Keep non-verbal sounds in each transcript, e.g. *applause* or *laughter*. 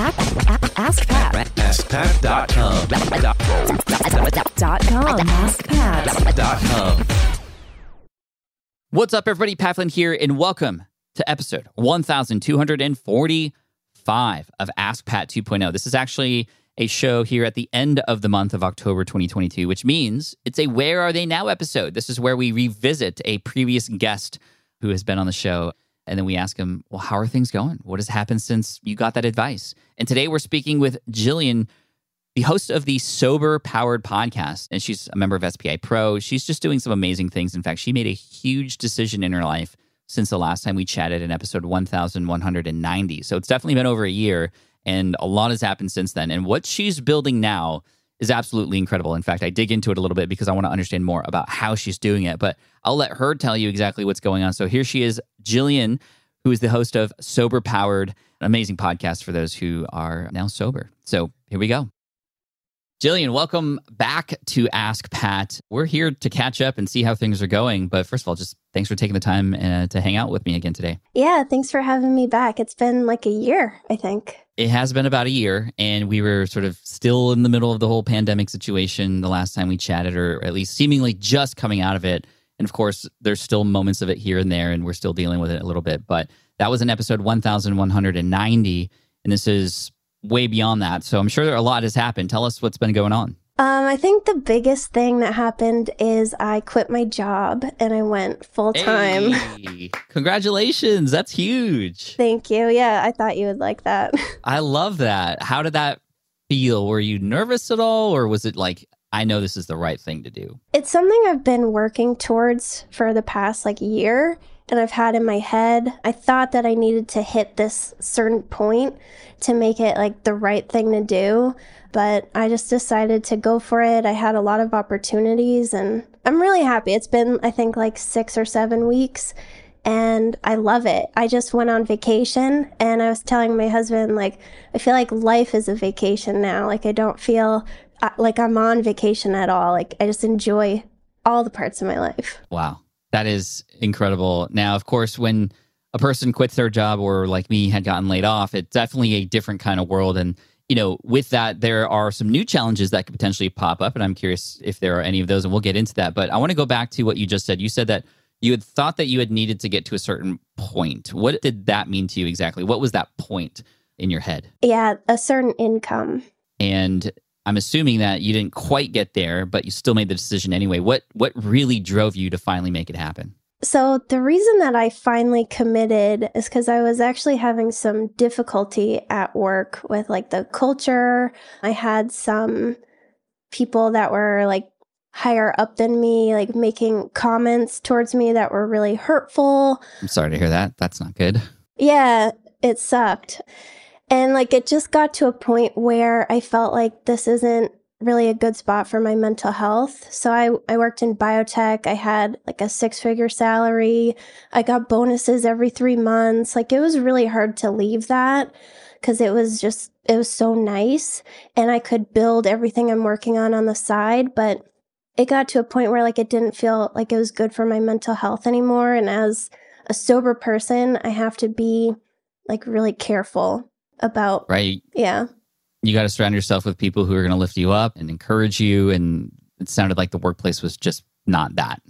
Ask Pat. AskPat.com. Dot com. AskPat. What's up, everybody? Pat Flynn here, and welcome to episode 1245 of Ask Pat 2.0. This is actually a show here at the end of the month of October 2022, which means it's a Where Are They Now episode. This is where we revisit a previous guest who has been on the show. And then we ask him, Well, how are things going? What has happened since you got that advice? And today we're speaking with Jillian, the host of the Sober Powered podcast. And she's a member of SPI Pro. She's just doing some amazing things. In fact, she made a huge decision in her life since the last time we chatted in episode 1190. So it's definitely been over a year, and a lot has happened since then. And what she's building now is absolutely incredible. In fact, I dig into it a little bit because I want to understand more about how she's doing it, but I'll let her tell you exactly what's going on. So here she is, Jillian, who is the host of Sober Powered, an amazing podcast for those who are now sober. So here we go. Jillian, welcome back to Ask Pat. We're here to catch up and see how things are going. But first of all, just thanks for taking the time uh, to hang out with me again today. Yeah, thanks for having me back. It's been like a year, I think. It has been about a year, and we were sort of still in the middle of the whole pandemic situation the last time we chatted, or at least seemingly just coming out of it. And of course, there's still moments of it here and there, and we're still dealing with it a little bit. But that was in episode 1190, and this is way beyond that. So I'm sure a lot has happened. Tell us what's been going on. Um, I think the biggest thing that happened is I quit my job and I went full time. Hey, congratulations. That's huge. Thank you. Yeah, I thought you would like that. *laughs* I love that. How did that feel? Were you nervous at all, or was it like, I know this is the right thing to do? It's something I've been working towards for the past like year and I've had in my head. I thought that I needed to hit this certain point to make it like the right thing to do, but I just decided to go for it. I had a lot of opportunities and I'm really happy. It's been, I think, like six or seven weeks and I love it. I just went on vacation and I was telling my husband, like, I feel like life is a vacation now. Like, I don't feel uh, like I'm on vacation at all. Like, I just enjoy all the parts of my life. Wow. That is incredible. Now, of course, when a person quits their job or like me had gotten laid off, it's definitely a different kind of world. And, you know, with that, there are some new challenges that could potentially pop up. And I'm curious if there are any of those, and we'll get into that. But I want to go back to what you just said. You said that you had thought that you had needed to get to a certain point. What did that mean to you exactly? What was that point in your head? Yeah, a certain income. And I'm assuming that you didn't quite get there, but you still made the decision anyway. What what really drove you to finally make it happen? So, the reason that I finally committed is because I was actually having some difficulty at work with like the culture. I had some people that were like higher up than me, like making comments towards me that were really hurtful. I'm sorry to hear that. That's not good. Yeah, it sucked. And like it just got to a point where I felt like this isn't really a good spot for my mental health. So I, I worked in biotech. I had like a six figure salary. I got bonuses every three months. Like it was really hard to leave that because it was just, it was so nice. And I could build everything I'm working on on the side. But it got to a point where like it didn't feel like it was good for my mental health anymore. And as a sober person, I have to be like really careful about Right. yeah You got to surround yourself with people who are going to lift you up and encourage you. And it sounded like the workplace was just not that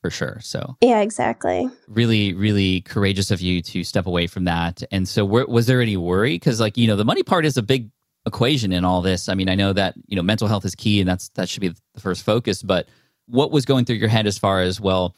for sure. So, yeah exactly really, really courageous of you to step away from that. And so, was there any worry? Because, like, you know, the money part is a big equation in all this. I mean, I know that, you know, mental health is key and that's that should be the first focus. But what was going through your head as far as, well,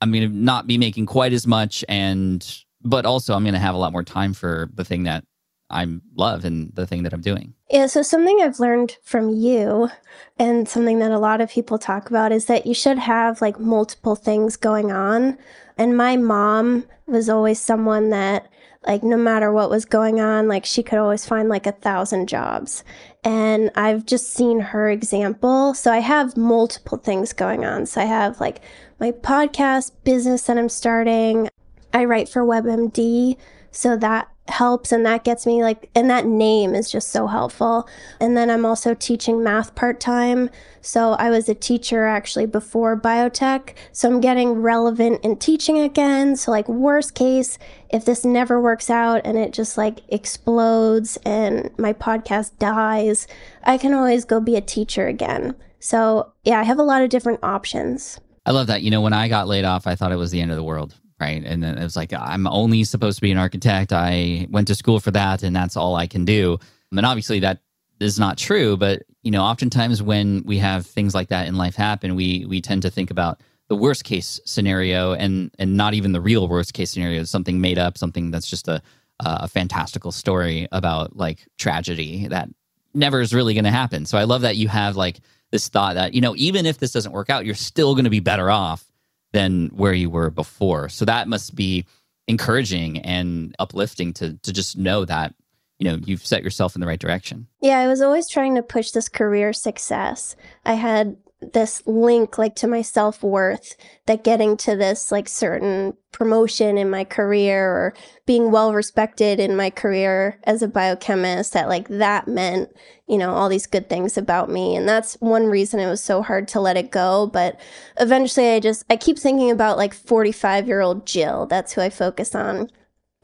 I'm going to not be making quite as much and, but also I'm going to have a lot more time for the thing that I love and the thing that I'm doing. Yeah, so something I've learned from you and something that a lot of people talk about is that you should have like multiple things going on. And my mom was always someone that like no matter what was going on, like she could always find like a thousand jobs. And I've just seen her example. So I have multiple things going on. So I have like my podcast business that I'm starting. I write for WebMD. So that helps and that gets me like and that name is just so helpful. And then i'm also teaching math part-time. So i was a teacher actually before biotech. So i'm getting relevant in teaching again. So like worst case if this never works out and it just like explodes and my podcast dies i can always go be a teacher again. So yeah i have a lot of different options. I love that. You know, when I got laid off, I thought it was the end of the world right? And then it was like, I'm only supposed to be an architect. I went to school for that, and that's all I can do. And obviously, that is not true. But you know, oftentimes when we have things like that in life happen, we we tend to think about the worst case scenario, and and not even the real worst case scenario. Something made up, something that's just a a fantastical story about like tragedy that never is really going to happen. So I love that you have like this thought that you know even if this doesn't work out, you're still going to be better off than where you were before. So that must be encouraging and uplifting to to just know that you know you've set yourself in the right direction. Yeah, I was always trying to push this career success. I had this link like to my self-worth that getting to this like certain promotion in my career or being well respected in my career as a biochemist that like that meant you know all these good things about me. And that's one reason it was so hard to let it go. But eventually i just i keep thinking about like 45 year old jill. That's who i focus on.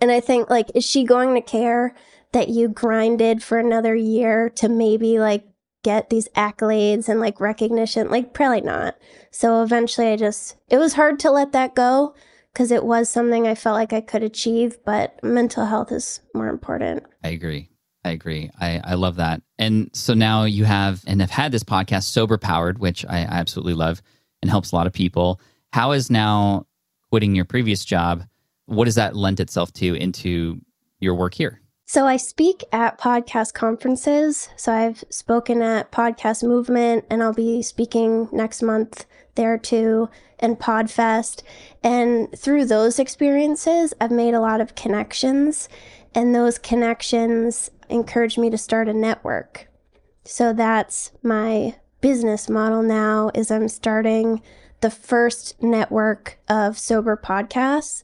And i think like is she going to care that you grinded for another year to maybe like get these accolades and like recognition. Like, probably not. So eventually I just, it was hard to let that go because it was something I felt like I could achieve, but mental health is more important. I agree. I agree. I, I love that. And so now you have and have had this podcast, Sober Powered, which I, I absolutely love and helps a lot of people. How is now quitting your previous job? What does that lend itself to into your work here? So I speak at podcast conferences. So I've spoken at Podcast Movement and I'll be speaking next month there too and Podfest. And through those experiences, I've made a lot of connections and those connections encouraged me to start a network. So that's my business model now is I'm starting the first network of sober podcasts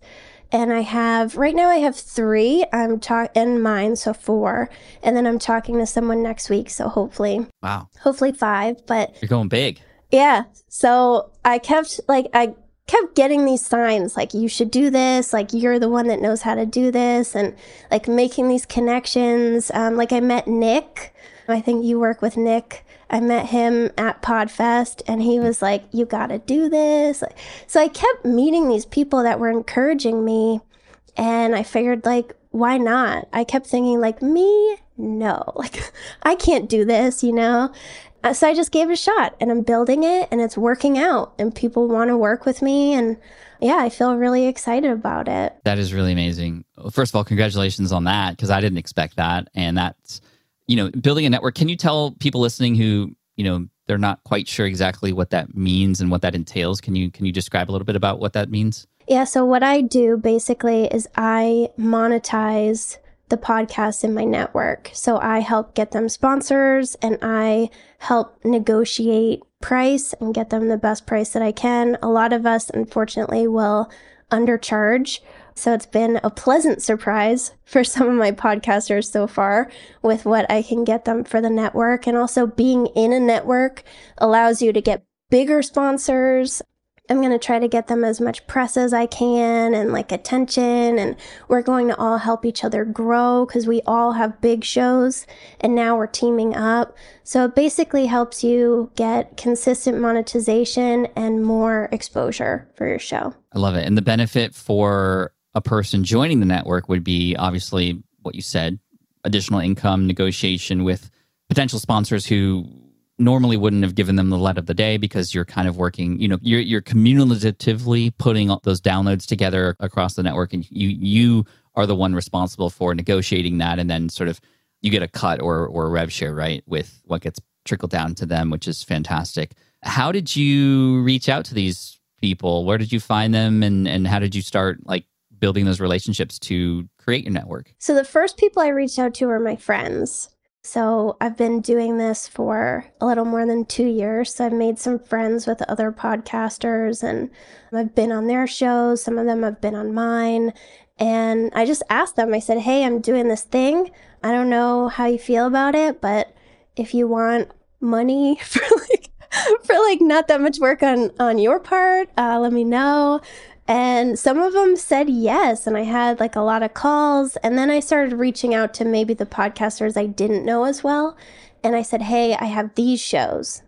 and I have right now I have three. I'm talking in mine, so four, and then I'm talking to someone next week. So hopefully, wow, hopefully five. But you're going big. Yeah. So I kept like I kept getting these signs like you should do this like you're the one that knows how to do this and like making these connections um, like i met nick i think you work with nick I met him at Podfest and he was like, You got to do this. So I kept meeting these people that were encouraging me. And I figured, like, why not? I kept thinking, like, me? No, *laughs* like, I can't do this, you know? Uh, so I just gave it a shot and I'm building it and it's working out and people want to work with me. And yeah, I feel really excited about it. That is really amazing. First of all, congratulations on that because I didn't expect that. And that's, you know, building a network. Can you tell people listening who, you know, they're not quite sure exactly what that means and what that entails? Can you can you describe a little bit about what that means? Yeah, so what I do basically is I monetize the podcast in my network. So I help get them sponsors and I help negotiate price and get them the best price that I can. A lot of us unfortunately will undercharge so it's been a pleasant surprise for some of my podcasters so far with what I can get them for the network. And also being in a network allows you to get bigger sponsors. I'm going to try to get them as much press as I can and like attention. And we're going to all help each other grow because we all have big shows and now we're teaming up. So it basically helps you get consistent monetization and more exposure for your show. I love it. And the benefit for a person joining the network would be obviously what you said additional income negotiation with potential sponsors who normally wouldn't have given them the lead of the day because you're kind of working you know you're, you're cumulatively putting those downloads together across the network and you you are the one responsible for negotiating that. And then sort of you get a cut or or a rev share right with what gets trickled down to them which is fantastic. How did you reach out to these people? Where did you find them? And and how did you start like building those relationships to create your network? So the first people I reached out to were my friends. So I've been doing this for a little more than two years. So I've made some friends with other podcasters and I've been on their shows. Some of them have been on mine. And I just asked them, I said, Hey, I'm doing this thing. I don't know how you feel about it, but if you want money *laughs* for like, for like not that much work on on your part, uh, let me know. And some of them said yes. And I had like a lot of calls. And then I started reaching out to maybe the podcasters I didn't know as well. And I said, Hey, I have these shows.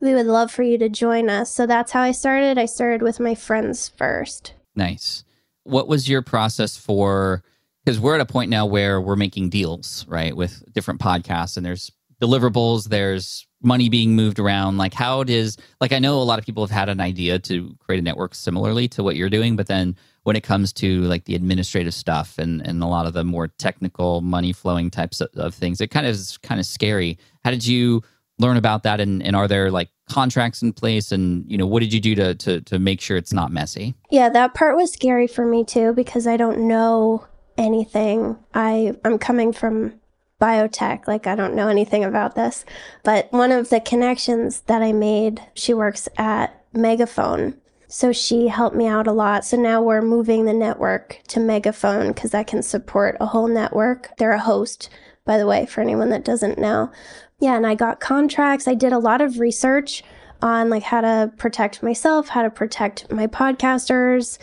We would love for you to join us. So that's how I started. I started with my friends first. Nice. What was your process for? Because we're at a point now where we're making deals, right, with different podcasts, and there's deliverables, there's money being moved around. Like, how does, like, I know a lot of people have had an idea to create a network similarly to what you're doing, but then when it comes to like the administrative stuff and, and a lot of the more technical money flowing types of, of things, it kind of is kind of scary. How did you learn about that? And, and are there like contracts in place? And, you know, what did you do to, to, to make sure it's not messy? Yeah, that part was scary for me too, because I don't know anything. I, I'm coming from biotech. Like, I don't know anything about this. But one of the connections that I made, she works at Megaphone. So she helped me out a lot. So now we're moving the network to Megaphone because that can support a whole network. They're a host, by the way, for anyone that doesn't know. Yeah, and I got contracts. I did a lot of research on like how to protect myself, how to protect my podcasters,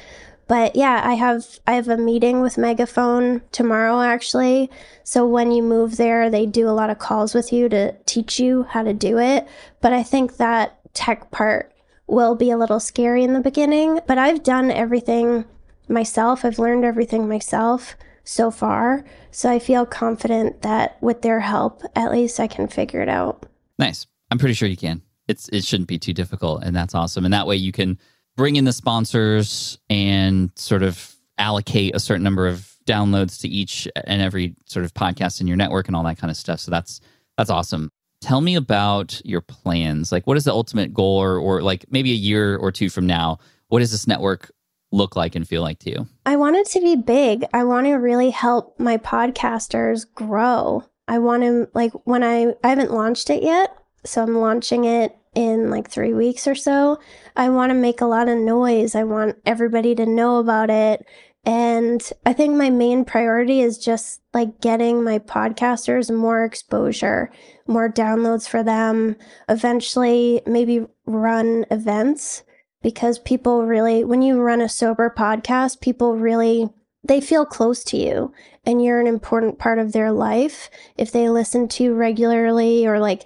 but yeah, I have I have a meeting with Megaphone tomorrow actually. So when you move there, they do a lot of calls with you to teach you how to do it. But I think that tech part will be a little scary in the beginning, but I've done everything myself. I've learned everything myself so far. So I feel confident that with their help, at least I can figure it out. Nice. I'm pretty sure you can. It's it shouldn't be too difficult and that's awesome. And that way you can bring in the sponsors and sort of allocate a certain number of downloads to each and every sort of podcast in your network and all that kind of stuff. So that's that's awesome. Tell me about your plans. Like what is the ultimate goal or or like maybe a year or two from now, what does this network look like and feel like to you? I want it to be big. I want to really help my podcasters grow. I want to like when I I haven't launched it yet, so I'm launching it in like three weeks or so. I want to make a lot of noise. I want everybody to know about it. And I think my main priority is just like getting my podcasters more exposure, more downloads for them, eventually, maybe run events because people really, when you run a sober podcast, people really they feel close to you and you're an important part of their life if they listen to you regularly or like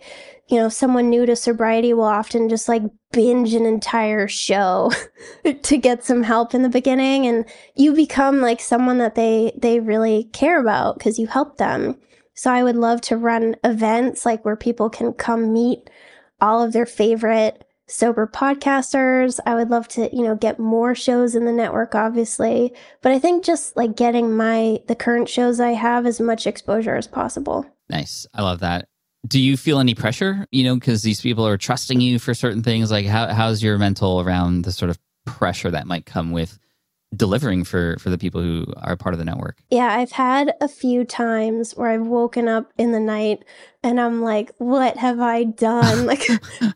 you know, someone new to sobriety will often just like binge an entire show *laughs* to get some help in the beginning and you become like someone that they they really care about because you help them. So I would love to run events like where people can come meet all of their favorite sober podcasters. I would love to, you know, get more shows in the network obviously, but I think just like getting my the current shows I have as much exposure as possible. Nice. I love that do you feel any pressure you know because these people are trusting you for certain things like how, how's your mental around the sort of pressure that might come with delivering for for the people who are part of the network yeah i've had a few times where i've woken up in the night and i'm like what have i done *laughs* like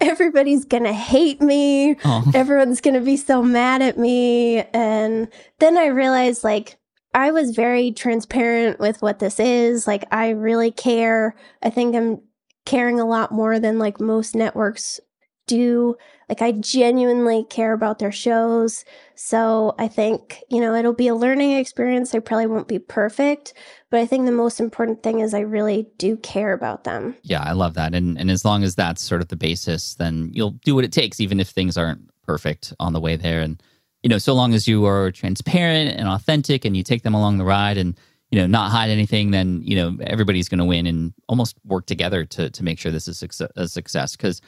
everybody's gonna hate me oh. everyone's gonna be so mad at me and then i realized like I was very transparent with what this is. Like, I really care. I think I'm caring a lot more than like most networks do. Like I genuinely care about their shows. So I think, you know, it'll be a learning experience. I probably won't be perfect, but I think the most important thing is I really do care about them. Yeah, I love that. And and as long as that's sort of the basis, then you'll do what it takes even if things aren't perfect on the way there and you know, so long as you are transparent and authentic and you take them along the ride and you know not hide anything then you know everybody's going to win and almost work together to to make sure this is a success. Because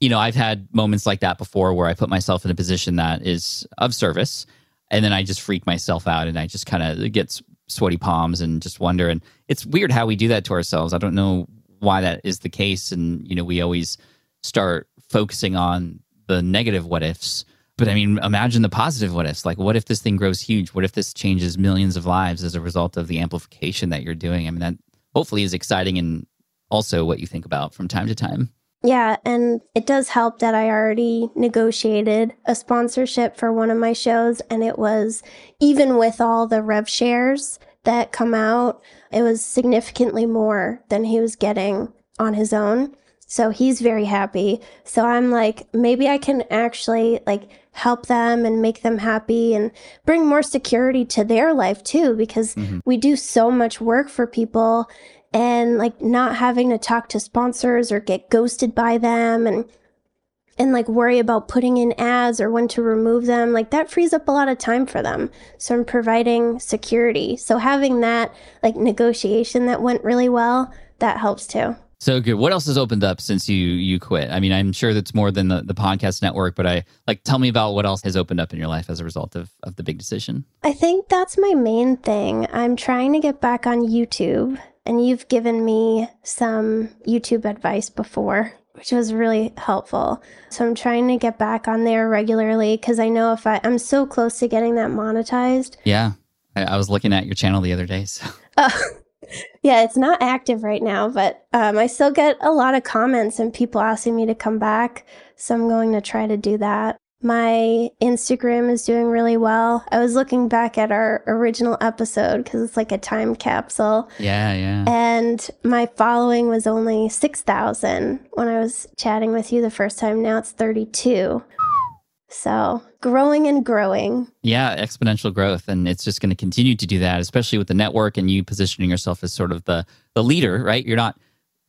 you know i've had moments like that before where i put myself in a position that is of service and then i just freak myself out and i just kind of get sweaty palms and just wonder. And it's weird how we do that to ourselves. I don't know why that is the case. And you know we always start focusing on the negative what ifs but I mean, imagine the positive what ifs. Like, what if this thing grows huge? What if this changes millions of lives as a result of the amplification that you're doing? I mean, that hopefully is exciting and also what you think about from time to time. Yeah, and it does help that I already negotiated a sponsorship for one of my shows, and it was even with all the rev shares that come out, it was significantly more than he was getting on his own. So he's very happy. So I'm like, maybe I can actually like help them and make them happy and bring more security to their life too, because mm-hmm. we do so much work for people and like not having to talk to sponsors or get ghosted by them and and like worry about putting in ads or when to remove them like that frees up a lot of time for them so i'm providing security so having that like negotiation that went really well that helps too so good. What else has opened up since you you quit? I mean, I'm sure that's more than the, the podcast network, but I like tell me about what else has opened up in your life as a result of, of the big decision. I think that's my main thing. I'm trying to get back on YouTube and you've given me some YouTube advice before, which was really helpful. So I'm trying to get back on there regularly because I know if I, I'm so close to getting that monetized. Yeah. I, I was looking at your channel the other day. So. Uh, *laughs* yeah, it's not active right now, but um, I still get a lot of comments and people asking me to come back. So I'm going to try to do that. My Instagram is doing really well. I was looking back at our original episode because it's like a time capsule. Yeah, yeah. And my following was only 6,000 when I was chatting with you the first time. Now it's 32. So growing and growing. Yeah, exponential growth. And it's just going to continue to do that, especially with the network and you positioning yourself as sort of the, the leader, right? You're not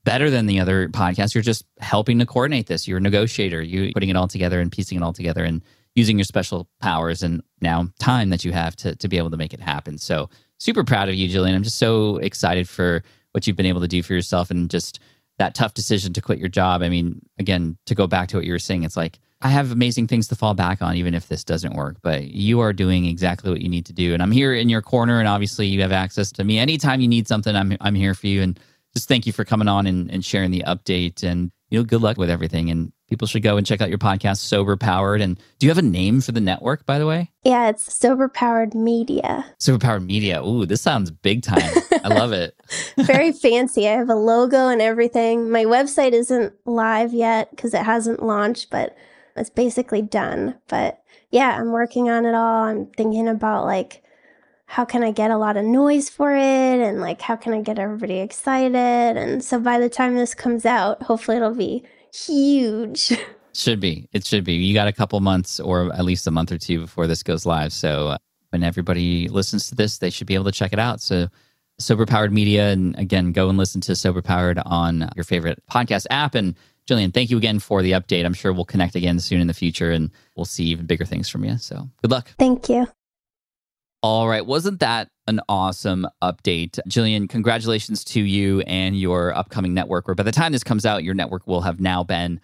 better than the other podcasts. You're just helping to coordinate this. You're a negotiator. You're putting it all together and piecing it all together and using your special powers and now time that you have to to be able to make it happen. So super proud of you, Jillian. I'm just so excited for what you've been able to do for yourself and just that tough decision to quit your job. I mean, again, to go back to what you were saying, it's like I have amazing things to fall back on, even if this doesn't work. But you are doing exactly what you need to do, and I'm here in your corner. And obviously, you have access to me anytime you need something. I'm I'm here for you, and just thank you for coming on and, and sharing the update. And you know, good luck with everything. And people should go and check out your podcast, Sober Powered. And do you have a name for the network, by the way? Yeah, it's Sober Powered Media. Sober Powered Media. Ooh, this sounds big time. I love it. *laughs* Very fancy. I have a logo and everything. My website isn't live yet because it hasn't launched, but it's basically done. But yeah, I'm working on it all. I'm thinking about like how can I get a lot of noise for it and like how can I get everybody excited? And so by the time this comes out, hopefully it'll be huge. *laughs* Should be. It should be. You got a couple months or at least a month or two before this goes live. So uh, when everybody listens to this, they should be able to check it out. So Sober Powered Media. And again, go and listen to Sober Powered on your favorite podcast app. And Jillian, thank you again for the update. I'm sure we'll connect again soon in the future and we'll see even bigger things from you. So good luck. Thank you. All right. Wasn't that an awesome update? Jillian, congratulations to you and your upcoming network. Where by the time this comes out, your network will have now been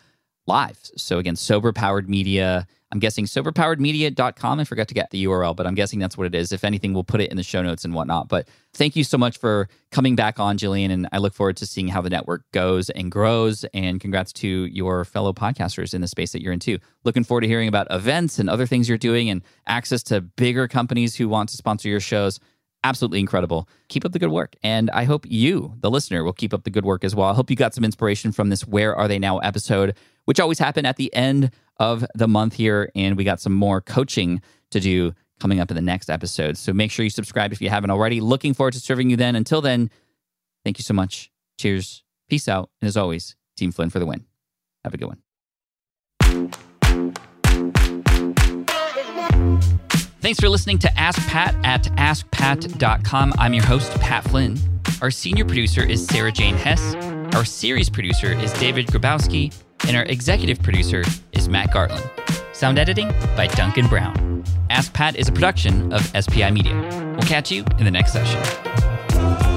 live. So again, Sober Powered Media I'm guessing soberpoweredmedia.com. I forgot to get the URL, but I'm guessing that's what it is. If anything, we'll put it in the show notes and whatnot. But thank you so much for coming back on, Jillian. And I look forward to seeing how the network goes and grows. And congrats to your fellow podcasters in the space that you're in too. Looking forward to hearing about events and other things you're doing and access to bigger companies who want to sponsor your shows absolutely incredible. Keep up the good work. And I hope you, the listener, will keep up the good work as well. I hope you got some inspiration from this Where Are They Now episode, which always happen at the end of the month here. And we got some more coaching to do coming up in the next episode. So make sure you subscribe if you haven't already. Looking forward to serving you then. Until then, thank you so much. Cheers. Peace out. And as always, Team Flynn for the win. Have a good one. Thanks for listening to Ask Pat at askpat.com. I'm your host, Pat Flynn. Our senior producer is Sarah Jane Hess. Our series producer is David Grabowski. And our executive producer is Matt Gartland. Sound editing by Duncan Brown. Ask Pat is a production of SPI Media. We'll catch you in the next session.